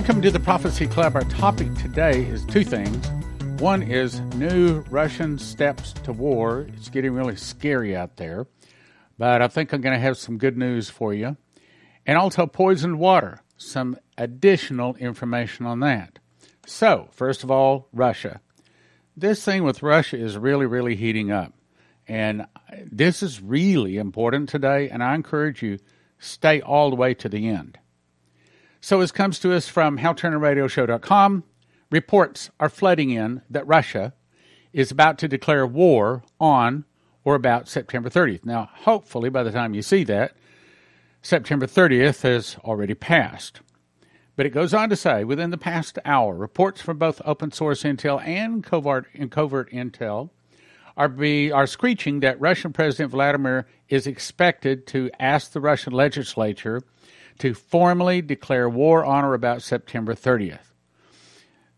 Welcome to the Prophecy Club. Our topic today is two things. One is new Russian steps to war. It's getting really scary out there, but I think I'm going to have some good news for you. And also poisoned water, some additional information on that. So, first of all, Russia. This thing with Russia is really, really heating up. And this is really important today, and I encourage you stay all the way to the end. So, as comes to us from HalTurnerRadioShow.com, reports are flooding in that Russia is about to declare war on or about September 30th. Now, hopefully, by the time you see that, September 30th has already passed. But it goes on to say within the past hour, reports from both open source intel and covert, and covert intel are, be, are screeching that Russian President Vladimir is expected to ask the Russian legislature to formally declare war on or about September 30th.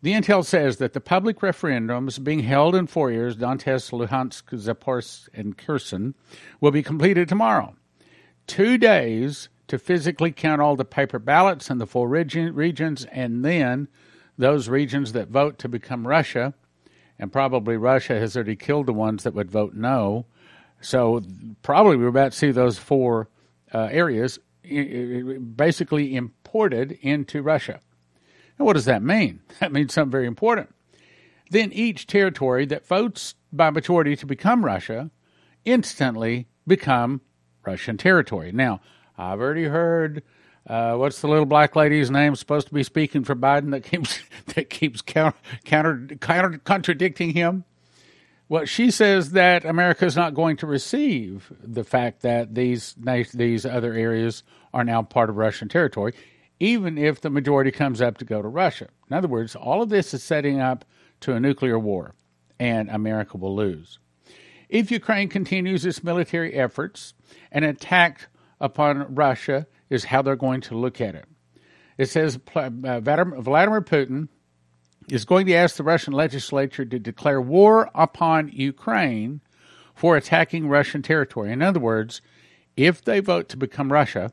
The intel says that the public referendums being held in four years, Donetsk, Luhansk, Zaporozhye, and Kherson, will be completed tomorrow. Two days to physically count all the paper ballots in the four region, regions, and then those regions that vote to become Russia, and probably Russia has already killed the ones that would vote no. So probably we're about to see those four uh, areas basically imported into Russia. Now, what does that mean? That means something very important. Then each territory that votes by majority to become Russia instantly become Russian territory. Now, I've already heard uh, what's the little black lady's name supposed to be speaking for Biden that keeps that keeps counter, counter, counter contradicting him. Well, she says that America is not going to receive the fact that these these other areas are now part of Russian territory, even if the majority comes up to go to Russia. In other words, all of this is setting up to a nuclear war, and America will lose. If Ukraine continues its military efforts, an attack upon Russia is how they're going to look at it. It says uh, Vladimir Putin is going to ask the Russian legislature to declare war upon Ukraine for attacking Russian territory. In other words, if they vote to become Russia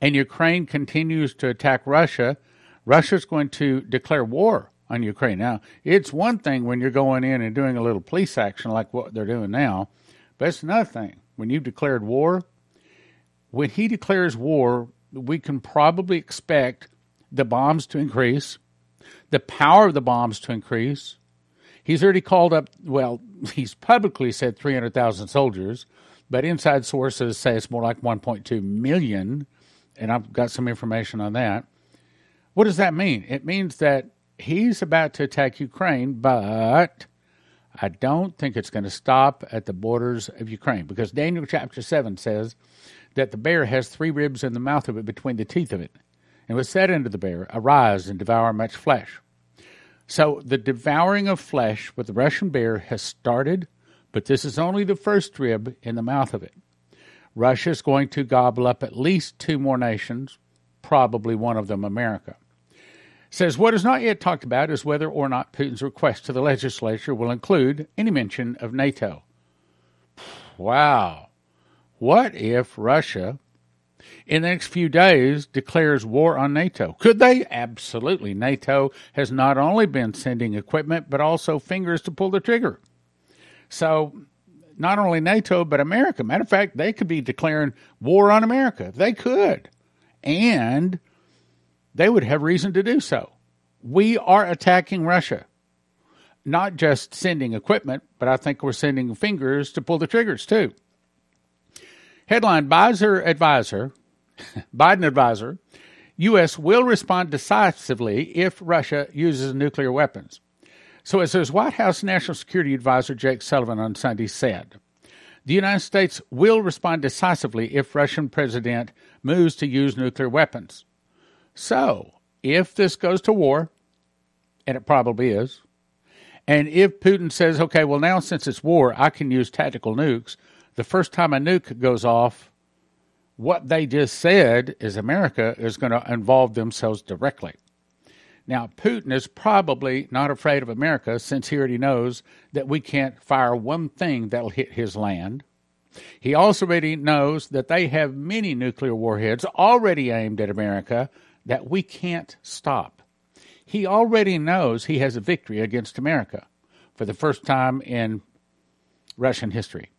and Ukraine continues to attack Russia, Russia's going to declare war on Ukraine. Now, it's one thing when you're going in and doing a little police action like what they're doing now, but it's another thing when you've declared war. When he declares war, we can probably expect the bombs to increase the power of the bombs to increase. He's already called up, well, he's publicly said 300,000 soldiers, but inside sources say it's more like 1.2 million, and I've got some information on that. What does that mean? It means that he's about to attack Ukraine, but I don't think it's going to stop at the borders of Ukraine because Daniel chapter 7 says that the bear has three ribs in the mouth of it between the teeth of it and was said unto the bear, Arise and devour much flesh. So the devouring of flesh with the Russian bear has started, but this is only the first rib in the mouth of it. Russia is going to gobble up at least two more nations, probably one of them America. says what is not yet talked about is whether or not Putin's request to the legislature will include any mention of NATO. Wow. What if Russia in the next few days declares war on NATO. Could they? Absolutely. NATO has not only been sending equipment, but also fingers to pull the trigger. So, not only NATO, but America. Matter of fact, they could be declaring war on America. They could. And they would have reason to do so. We are attacking Russia. Not just sending equipment, but I think we're sending fingers to pull the triggers too. Headline Biden advisor, Biden advisor, U.S. will respond decisively if Russia uses nuclear weapons. So, as his White House National Security Advisor Jake Sullivan on Sunday said, the United States will respond decisively if Russian president moves to use nuclear weapons. So, if this goes to war, and it probably is, and if Putin says, okay, well, now since it's war, I can use tactical nukes, the first time a nuke goes off, what they just said is America is going to involve themselves directly. Now, Putin is probably not afraid of America since he already knows that we can't fire one thing that'll hit his land. He also already knows that they have many nuclear warheads already aimed at America that we can't stop. he already knows he has a victory against America for the first time in Russian history.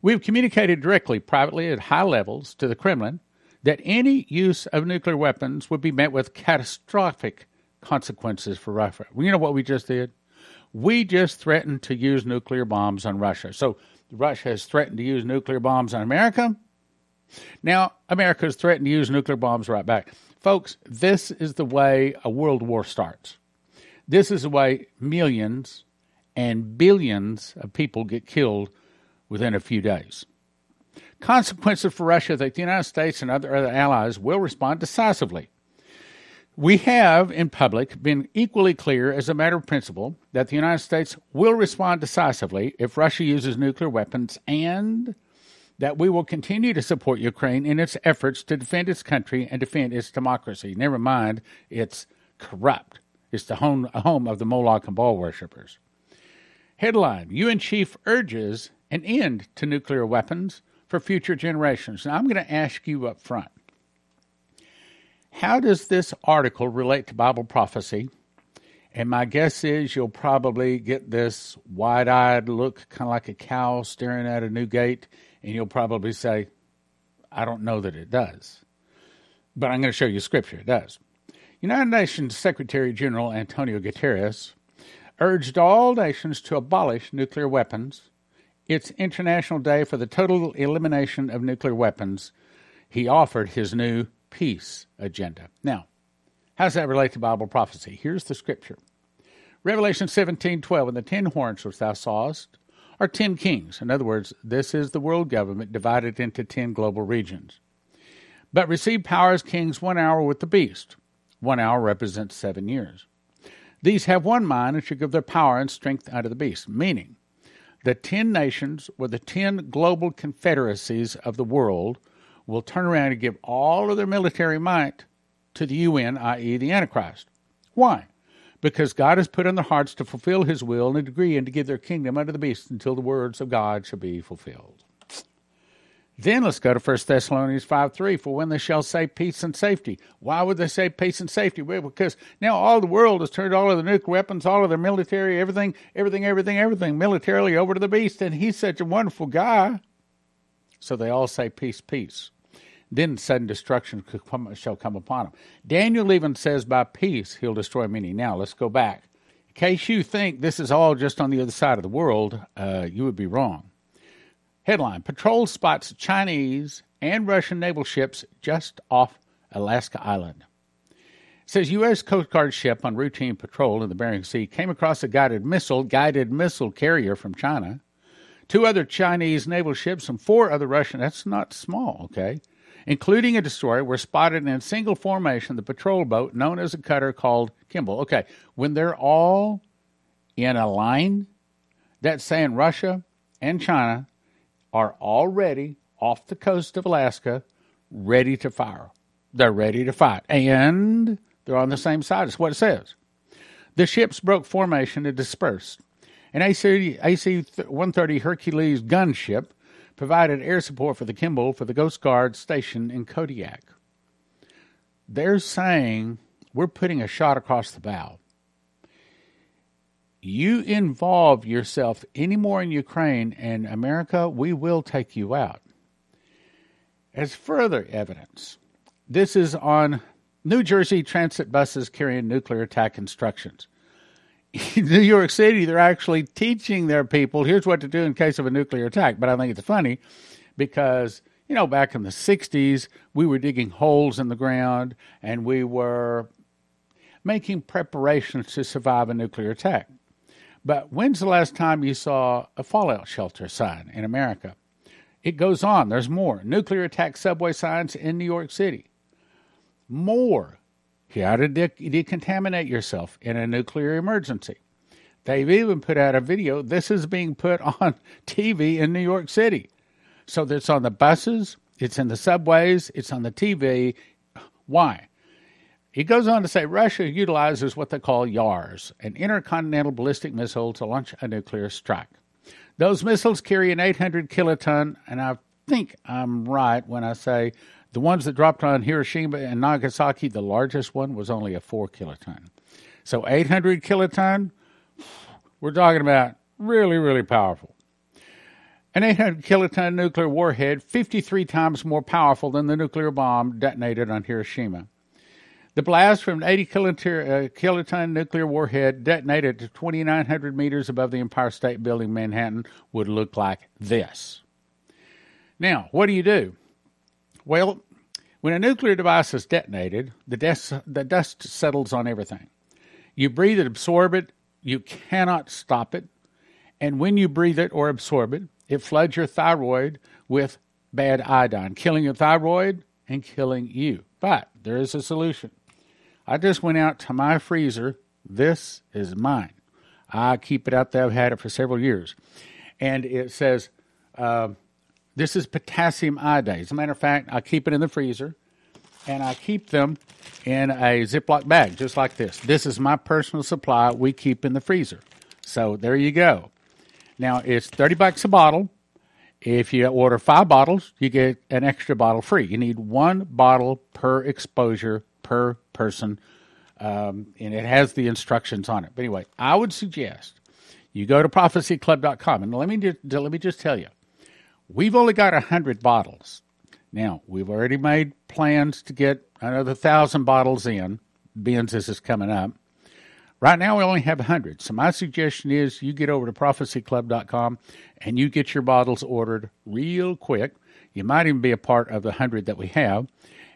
We've communicated directly, privately, at high levels to the Kremlin that any use of nuclear weapons would be met with catastrophic consequences for Russia. You know what we just did? We just threatened to use nuclear bombs on Russia. So Russia has threatened to use nuclear bombs on America. Now, America has threatened to use nuclear bombs right back. Folks, this is the way a world war starts. This is the way millions and billions of people get killed within a few days. Consequences for Russia that the United States and other, other allies will respond decisively. We have, in public, been equally clear as a matter of principle that the United States will respond decisively if Russia uses nuclear weapons and that we will continue to support Ukraine in its efforts to defend its country and defend its democracy. Never mind, it's corrupt. It's the home, home of the Moloch and Baal worshippers. Headline UN chief urges an end to nuclear weapons for future generations. Now, I'm going to ask you up front how does this article relate to Bible prophecy? And my guess is you'll probably get this wide eyed look, kind of like a cow staring at a new gate, and you'll probably say, I don't know that it does. But I'm going to show you scripture. It does. United Nations Secretary General Antonio Guterres urged all nations to abolish nuclear weapons it's International Day for the Total Elimination of Nuclear Weapons. He offered his new peace agenda. Now, how does that relate to Bible prophecy? Here's the scripture. Revelation 17:12 and the ten horns which thou sawest are ten kings. In other words, this is the world government divided into ten global regions. But receive power as kings one hour with the beast. One hour represents seven years. These have one mind and should give their power and strength unto the beast, meaning the 10 nations or the 10 global confederacies of the world will turn around and give all of their military might to the UN, i.e., the Antichrist. Why? Because God has put in their hearts to fulfill his will in a degree and to give their kingdom unto the beast until the words of God shall be fulfilled. Then let's go to 1 Thessalonians 5 3. For when they shall say peace and safety. Why would they say peace and safety? Well, because now all the world has turned all of the nuclear weapons, all of their military, everything, everything, everything, everything militarily over to the beast. And he's such a wonderful guy. So they all say peace, peace. Then sudden destruction shall come upon them. Daniel even says by peace he'll destroy many. Now let's go back. In case you think this is all just on the other side of the world, uh, you would be wrong. Headline Patrol spots Chinese and Russian naval ships just off Alaska Island. It says U.S. Coast Guard ship on routine patrol in the Bering Sea came across a guided missile guided missile carrier from China. Two other Chinese naval ships and four other Russian. That's not small, okay? Including a destroyer, were spotted in single formation. The patrol boat, known as a cutter, called Kimball. Okay, when they're all in a line, that's saying Russia and China are already off the coast of Alaska, ready to fire. They're ready to fight. And they're on the same side. That's what it says. The ships broke formation and dispersed. An AC, AC 130 Hercules gunship provided air support for the Kimball for the Coast Guard station in Kodiak. They're saying we're putting a shot across the bow you involve yourself anymore in Ukraine and America, we will take you out. As further evidence, this is on New Jersey transit buses carrying nuclear attack instructions. In New York City, they're actually teaching their people here's what to do in case of a nuclear attack. But I think it's funny because, you know, back in the 60s, we were digging holes in the ground and we were making preparations to survive a nuclear attack. But when's the last time you saw a fallout shelter sign in America? It goes on. There's more. Nuclear attack subway signs in New York City. More. How to de- decontaminate yourself in a nuclear emergency. They've even put out a video. This is being put on TV in New York City. So it's on the buses, it's in the subways, it's on the TV. Why? He goes on to say Russia utilizes what they call YARS, an intercontinental ballistic missile, to launch a nuclear strike. Those missiles carry an 800 kiloton, and I think I'm right when I say the ones that dropped on Hiroshima and Nagasaki, the largest one was only a 4 kiloton. So 800 kiloton, we're talking about really, really powerful. An 800 kiloton nuclear warhead, 53 times more powerful than the nuclear bomb detonated on Hiroshima. The blast from an 80 kiloton, uh, kiloton nuclear warhead detonated to 2,900 meters above the Empire State Building, Manhattan, would look like this. Now, what do you do? Well, when a nuclear device is detonated, the, the dust settles on everything. You breathe it, absorb it, you cannot stop it. And when you breathe it or absorb it, it floods your thyroid with bad iodine, killing your thyroid and killing you. But there is a solution. I just went out to my freezer. This is mine. I keep it out there. I've had it for several years. And it says, uh, this is potassium iodide. As a matter of fact, I keep it in the freezer and I keep them in a Ziploc bag, just like this. This is my personal supply we keep in the freezer. So there you go. Now it's 30 bucks a bottle. If you order five bottles, you get an extra bottle free. You need one bottle per exposure per person, um, and it has the instructions on it. But anyway, I would suggest you go to prophecyclub.com, and let me just, let me just tell you, we've only got hundred bottles. Now we've already made plans to get another thousand bottles in. Being this is coming up, Right now, we only have 100. So, my suggestion is you get over to prophecyclub.com and you get your bottles ordered real quick. You might even be a part of the 100 that we have.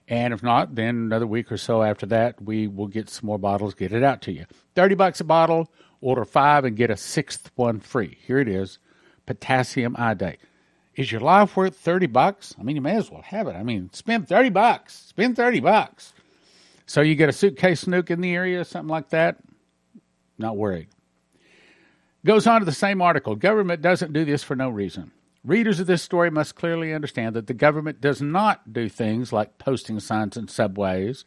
And if not, then another week or so after that, we will get some more bottles, get it out to you. 30 bucks a bottle, order five and get a sixth one free. Here it is potassium iodate. Is your life worth 30 bucks? I mean, you may as well have it. I mean, spend 30 bucks. Spend 30 bucks. So you get a suitcase nuke in the area, something like that. Not worried. Goes on to the same article. Government doesn't do this for no reason. Readers of this story must clearly understand that the government does not do things like posting signs in subways,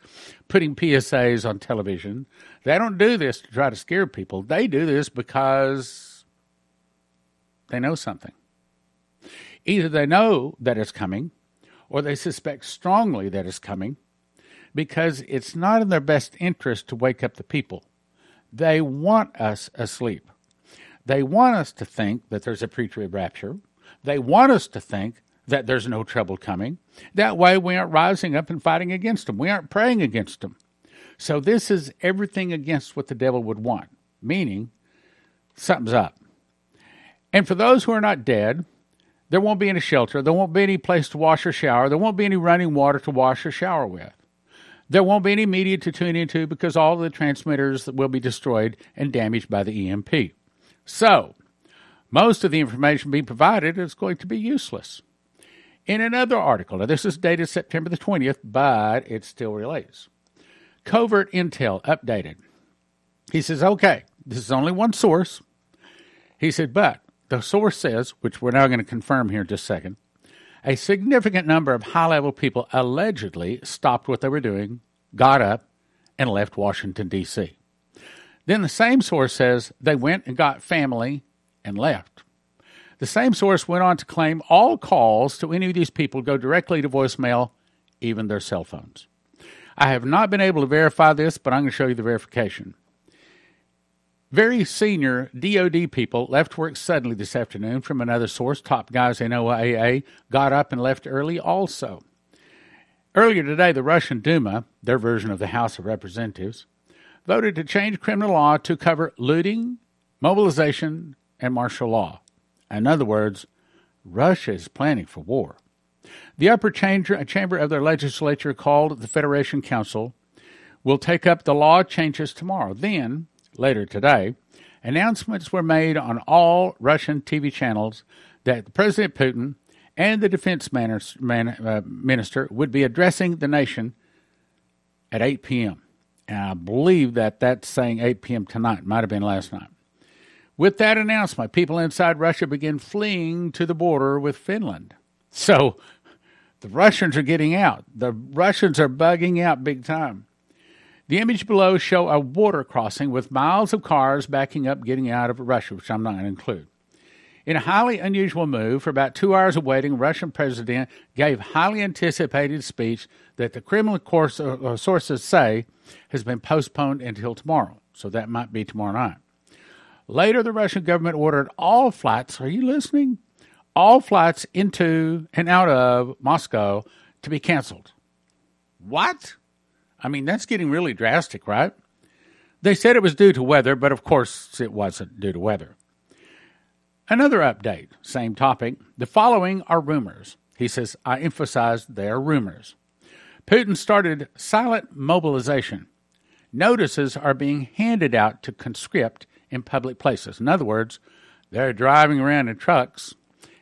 putting PSAs on television. They don't do this to try to scare people. They do this because they know something. Either they know that it's coming or they suspect strongly that it's coming because it's not in their best interest to wake up the people. They want us asleep. They want us to think that there's a pre trib rapture. They want us to think that there's no trouble coming. That way, we aren't rising up and fighting against them. We aren't praying against them. So, this is everything against what the devil would want, meaning something's up. And for those who are not dead, there won't be any shelter. There won't be any place to wash or shower. There won't be any running water to wash or shower with. There won't be any media to tune into because all the transmitters will be destroyed and damaged by the EMP. So, most of the information being provided is going to be useless. In another article, now this is dated September the 20th, but it still relates. Covert Intel updated. He says, okay, this is only one source. He said, but the source says, which we're now going to confirm here in just a second, a significant number of high level people allegedly stopped what they were doing, got up, and left Washington, D.C. Then the same source says they went and got family and left. The same source went on to claim all calls to any of these people go directly to voicemail, even their cell phones. I have not been able to verify this, but I'm going to show you the verification. Very senior DOD people left work suddenly this afternoon from another source. Top guys in OAA got up and left early also. Earlier today, the Russian Duma, their version of the House of Representatives, voted to change criminal law to cover looting, mobilization, and martial law. In other words, Russia is planning for war. The upper chamber of their legislature, called the Federation Council, will take up the law changes tomorrow. Then, later today, announcements were made on all Russian TV channels that President Putin and the defense uh, minister would be addressing the nation at 8 p.m. And I believe that that's saying 8 p.m. tonight. Might have been last night. With that announcement, people inside Russia begin fleeing to the border with Finland. So the Russians are getting out. The Russians are bugging out big time. The image below show a water crossing with miles of cars backing up getting out of Russia, which I'm not going to include. In a highly unusual move, for about two hours of waiting, Russian president gave highly anticipated speech that the Kremlin course, uh, sources say has been postponed until tomorrow. so that might be tomorrow night. Later, the Russian government ordered all flights, are you listening? All flights into and out of Moscow to be canceled. What? I mean, that's getting really drastic, right? They said it was due to weather, but of course it wasn't due to weather. Another update, same topic. The following are rumors. He says, I emphasize they are rumors. Putin started silent mobilization. Notices are being handed out to conscript in public places. In other words, they're driving around in trucks,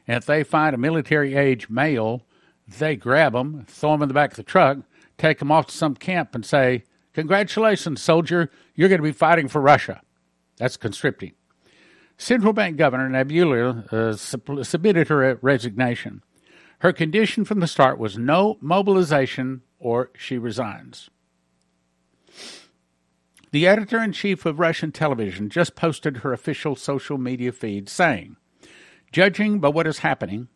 and if they find a military age male, they grab them, throw them in the back of the truck, take them off to some camp, and say, Congratulations, soldier, you're going to be fighting for Russia. That's conscripting. Central Bank Governor Nabila uh, submitted her resignation. Her condition from the start was no mobilization or she resigns. The editor in chief of Russian television just posted her official social media feed saying, Judging by what is happening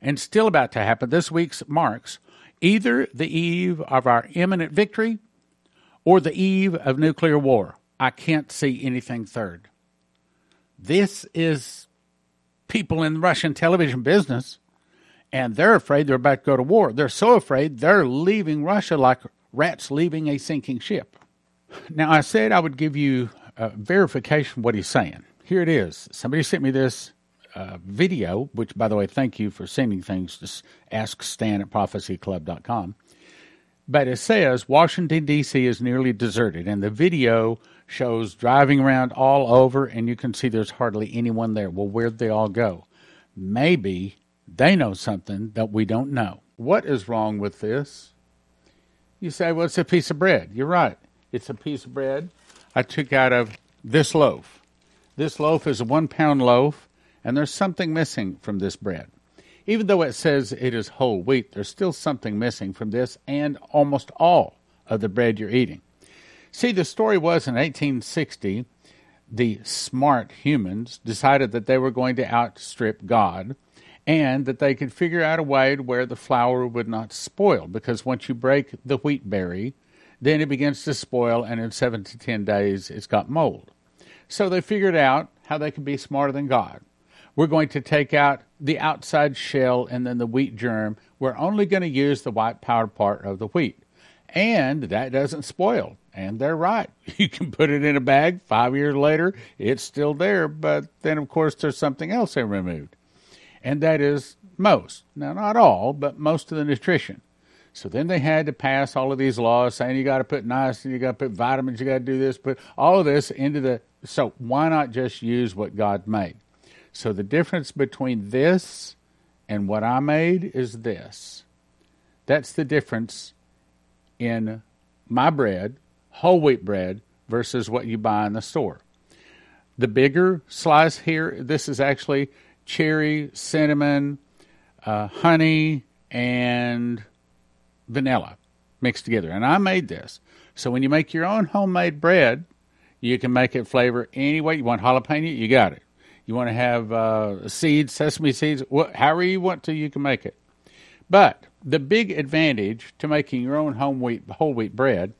and still about to happen, this week's marks either the eve of our imminent victory or the eve of nuclear war. I can't see anything third. This is people in the Russian television business, and they're afraid they're about to go to war. They're so afraid they're leaving Russia like rats leaving a sinking ship. Now, I said I would give you a verification what he's saying. Here it is. Somebody sent me this uh, video, which, by the way, thank you for sending things to ask Stan at prophecyclub.com. But it says Washington, D.C. is nearly deserted, and the video shows driving around all over, and you can see there's hardly anyone there. Well, where'd they all go? Maybe they know something that we don't know. What is wrong with this? You say, well, it's a piece of bread. You're right. It's a piece of bread I took out of this loaf. This loaf is a one pound loaf, and there's something missing from this bread. Even though it says it is whole wheat, there's still something missing from this and almost all of the bread you're eating. See, the story was in 1860, the smart humans decided that they were going to outstrip God and that they could figure out a way where the flour would not spoil because once you break the wheat berry, then it begins to spoil, and in seven to ten days, it's got mold. So they figured out how they could be smarter than God. We're going to take out the outside shell and then the wheat germ. We're only going to use the white powder part of the wheat. And that doesn't spoil. And they're right. You can put it in a bag. Five years later, it's still there. But then, of course, there's something else they removed. And that is most. Now, not all, but most of the nutrition. So then they had to pass all of these laws saying you got to put niacin, you got to put vitamins, you got to do this, put all of this into the. So why not just use what God made? So the difference between this and what I made is this. That's the difference in my bread, whole wheat bread, versus what you buy in the store. The bigger slice here, this is actually cherry, cinnamon, uh, honey, and vanilla mixed together. And I made this. So when you make your own homemade bread, you can make it flavor any way you want. Jalapeno, you got it. You want to have uh, seeds, sesame seeds, what, however you want to, you can make it. But the big advantage to making your own home wheat, whole wheat bread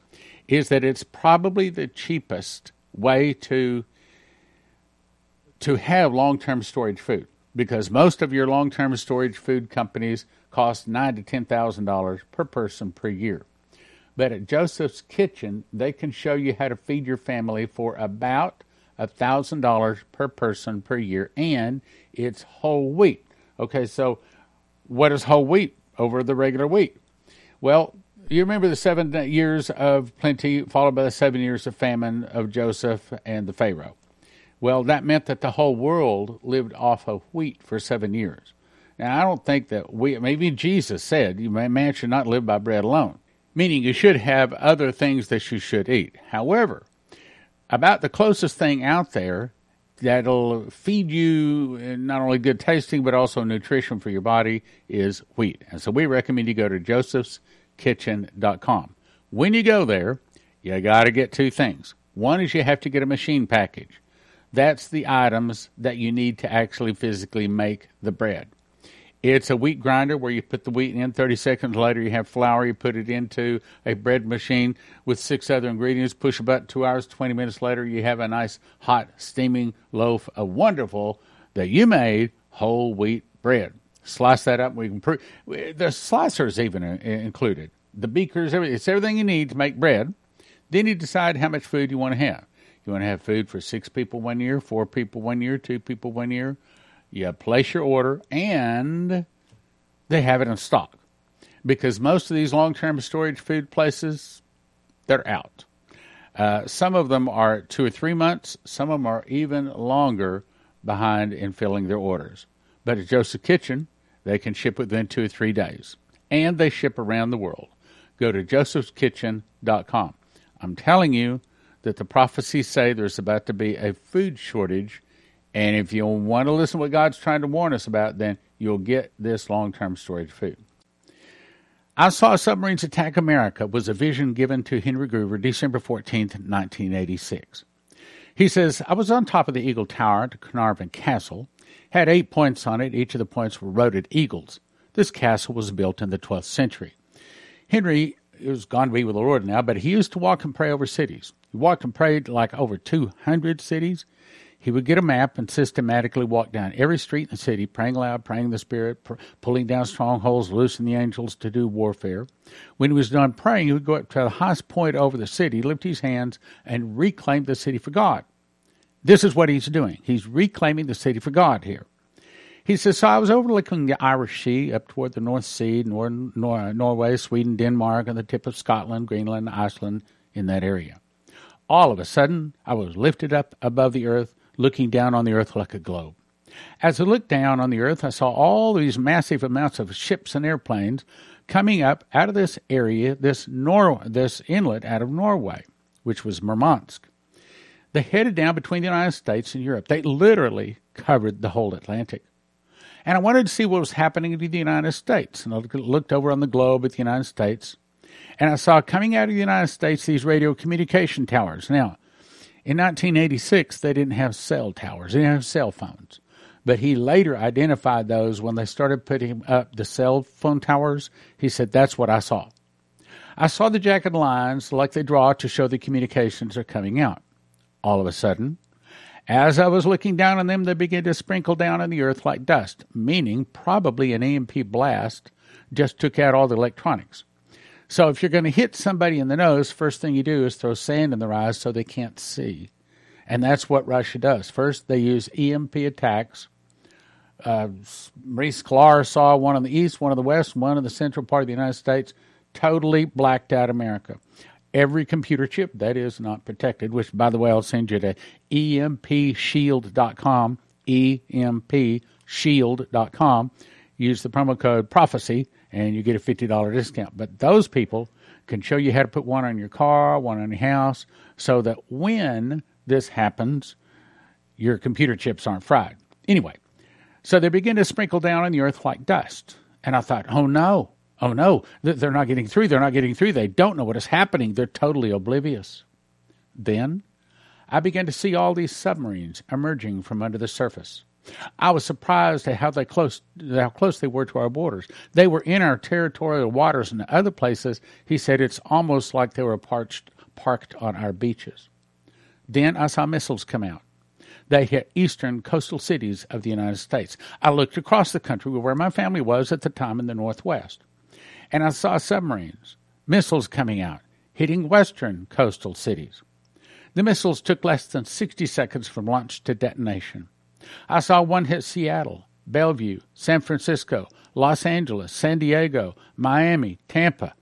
is that it's probably the cheapest way to to have long-term storage food because most of your long-term storage food companies cost nine to ten thousand dollars per person per year. But at Joseph's Kitchen, they can show you how to feed your family for about thousand dollars per person per year, and it's whole wheat. Okay, so what is whole wheat over the regular wheat? Well, you remember the seven years of plenty, followed by the seven years of famine of Joseph and the Pharaoh. Well, that meant that the whole world lived off of wheat for seven years. Now, I don't think that we, maybe Jesus said, man should not live by bread alone, meaning you should have other things that you should eat. However, about the closest thing out there that'll feed you not only good tasting but also nutrition for your body is wheat. And so we recommend you go to josephskitchen.com. When you go there, you got to get two things. One is you have to get a machine package. That's the items that you need to actually physically make the bread. It's a wheat grinder where you put the wheat in. 30 seconds later, you have flour. You put it into a bread machine with six other ingredients. Push a button. Two hours, 20 minutes later, you have a nice, hot, steaming loaf of wonderful that you made whole wheat bread. Slice that up. We can pr- the slicers even included. The beakers. It's everything you need to make bread. Then you decide how much food you want to have. You want to have food for six people one year, four people one year, two people one year. You place your order, and they have it in stock. Because most of these long term storage food places, they're out. Uh, some of them are two or three months, some of them are even longer behind in filling their orders. But at Joseph Kitchen, they can ship within two or three days. And they ship around the world. Go to josephskitchen.com. I'm telling you that the prophecies say there's about to be a food shortage. And if you want to listen to what God's trying to warn us about, then you'll get this long term storage food. I saw submarines attack America was a vision given to Henry Gruver December 14th, 1986. He says, I was on top of the Eagle Tower at Carnarvon Castle, had eight points on it. Each of the points were roted eagles. This castle was built in the 12th century. Henry is gone to be with the Lord now, but he used to walk and pray over cities. He walked and prayed like over 200 cities. He would get a map and systematically walk down every street in the city, praying loud, praying the Spirit, pr- pulling down strongholds, loosing the angels to do warfare. When he was done praying, he would go up to the highest point over the city, lift his hands, and reclaim the city for God. This is what he's doing. He's reclaiming the city for God here. He says, So I was overlooking the Irish Sea up toward the North Sea, Nor- Nor- Norway, Sweden, Denmark, and the tip of Scotland, Greenland, Iceland, in that area. All of a sudden, I was lifted up above the earth, looking down on the earth like a globe. As I looked down on the earth, I saw all these massive amounts of ships and airplanes coming up out of this area, this Nor- this inlet out of Norway, which was Murmansk. They headed down between the United States and Europe. They literally covered the whole Atlantic. And I wanted to see what was happening to the United States. And I looked over on the globe at the United States, and I saw coming out of the United States these radio communication towers. Now, in 1986, they didn't have cell towers, they didn't have cell phones. But he later identified those when they started putting up the cell phone towers. He said, That's what I saw. I saw the jagged lines like they draw to show the communications are coming out. All of a sudden, as I was looking down on them, they began to sprinkle down on the earth like dust, meaning probably an EMP blast just took out all the electronics. So if you're going to hit somebody in the nose, first thing you do is throw sand in their eyes so they can't see. And that's what Russia does. First, they use EMP attacks. Uh, Maurice Sklar saw one on the east, one on the west, one in the central part of the United States, totally blacked out America every computer chip that is not protected, which, by the way, I'll send you to empshield.com, empshield.com. Use the promo code prophecy and you get a $50 discount. But those people can show you how to put one on your car, one on your house, so that when this happens, your computer chips aren't fried. Anyway, so they begin to sprinkle down on the earth like dust. And I thought, oh no, Oh no, they're not getting through. They're not getting through. They don't know what is happening. They're totally oblivious. Then I began to see all these submarines emerging from under the surface. I was surprised at how they close how close they were to our borders. They were in our territorial waters and other places. He said it's almost like they were parched, parked on our beaches. Then I saw missiles come out. They hit eastern coastal cities of the United States. I looked across the country where my family was at the time in the Northwest and I saw submarines, missiles coming out, hitting western coastal cities. The missiles took less than 60 seconds from launch to detonation. I saw one hit Seattle, Bellevue, San Francisco, Los Angeles, San Diego, Miami, Tampa.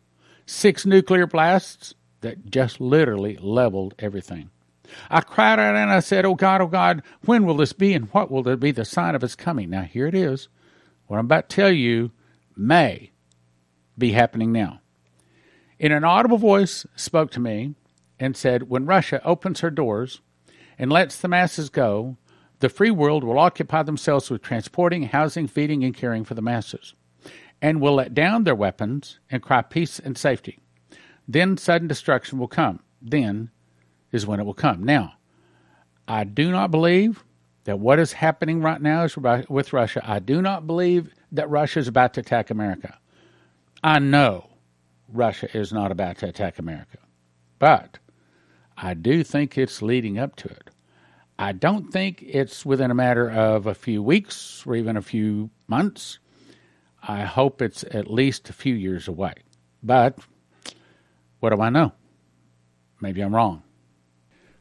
Six nuclear blasts that just literally leveled everything. I cried out and I said, Oh God, oh God, when will this be and what will be the sign of its coming? Now here it is. What I'm about to tell you may be happening now. In an audible voice spoke to me and said, When Russia opens her doors and lets the masses go, the free world will occupy themselves with transporting, housing, feeding, and caring for the masses, and will let down their weapons and cry peace and safety. Then sudden destruction will come. Then is when it will come. Now, I do not believe that what is happening right now is with Russia. I do not believe that Russia is about to attack America. I know Russia is not about to attack America, but I do think it's leading up to it. I don't think it's within a matter of a few weeks or even a few months. I hope it's at least a few years away. But what do I know? Maybe I'm wrong.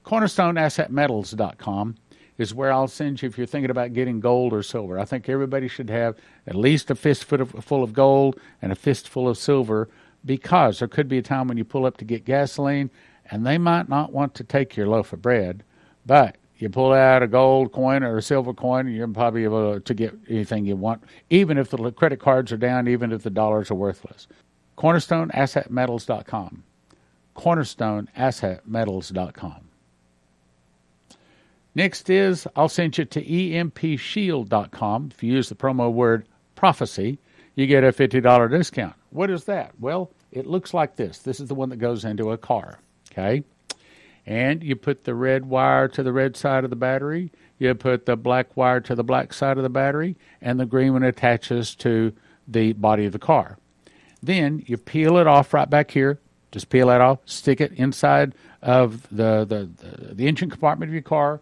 CornerstoneAssetMetals.com is where I'll send you if you're thinking about getting gold or silver. I think everybody should have at least a fistful of gold and a fistful of silver because there could be a time when you pull up to get gasoline and they might not want to take your loaf of bread, but you pull out a gold coin or a silver coin, you're probably able to get anything you want, even if the credit cards are down, even if the dollars are worthless. CornerstoneAssetMetals.com. CornerstoneAssetMetals.com. Next is I'll send you to EMPShield.com. If you use the promo word prophecy, you get a $50 discount. What is that? Well, it looks like this. This is the one that goes into a car. Okay? And you put the red wire to the red side of the battery, you put the black wire to the black side of the battery, and the green one attaches to the body of the car. Then you peel it off right back here. Just peel that off, stick it inside of the, the, the, the engine compartment of your car,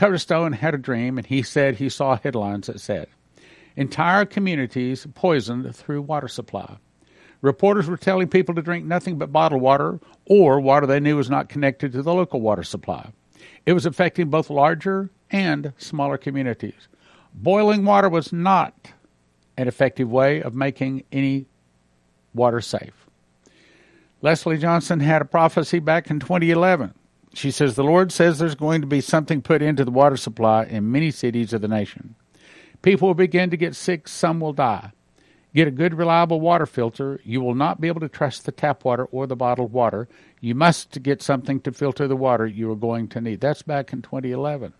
Cutter Stone had a dream, and he said he saw headlines that said, Entire communities poisoned through water supply. Reporters were telling people to drink nothing but bottled water or water they knew was not connected to the local water supply. It was affecting both larger and smaller communities. Boiling water was not an effective way of making any water safe. Leslie Johnson had a prophecy back in 2011. She says, The Lord says there's going to be something put into the water supply in many cities of the nation. People will begin to get sick, some will die. Get a good, reliable water filter. You will not be able to trust the tap water or the bottled water. You must get something to filter the water you are going to need. That's back in 2011.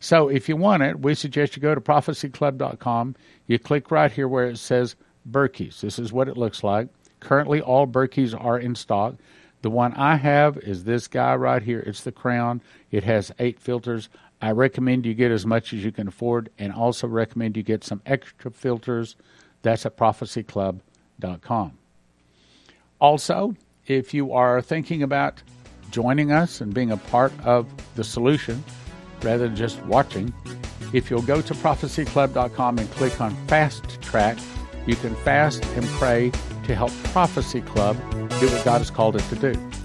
So if you want it, we suggest you go to prophecyclub.com. You click right here where it says Berkey's. This is what it looks like. Currently, all Berkeys are in stock. The one I have is this guy right here. It's the Crown. It has eight filters. I recommend you get as much as you can afford and also recommend you get some extra filters. That's at prophecyclub.com. Also, if you are thinking about joining us and being a part of the solution rather than just watching, if you'll go to prophecyclub.com and click on Fast Track, you can fast and pray to help Prophecy Club do what God has called it to do.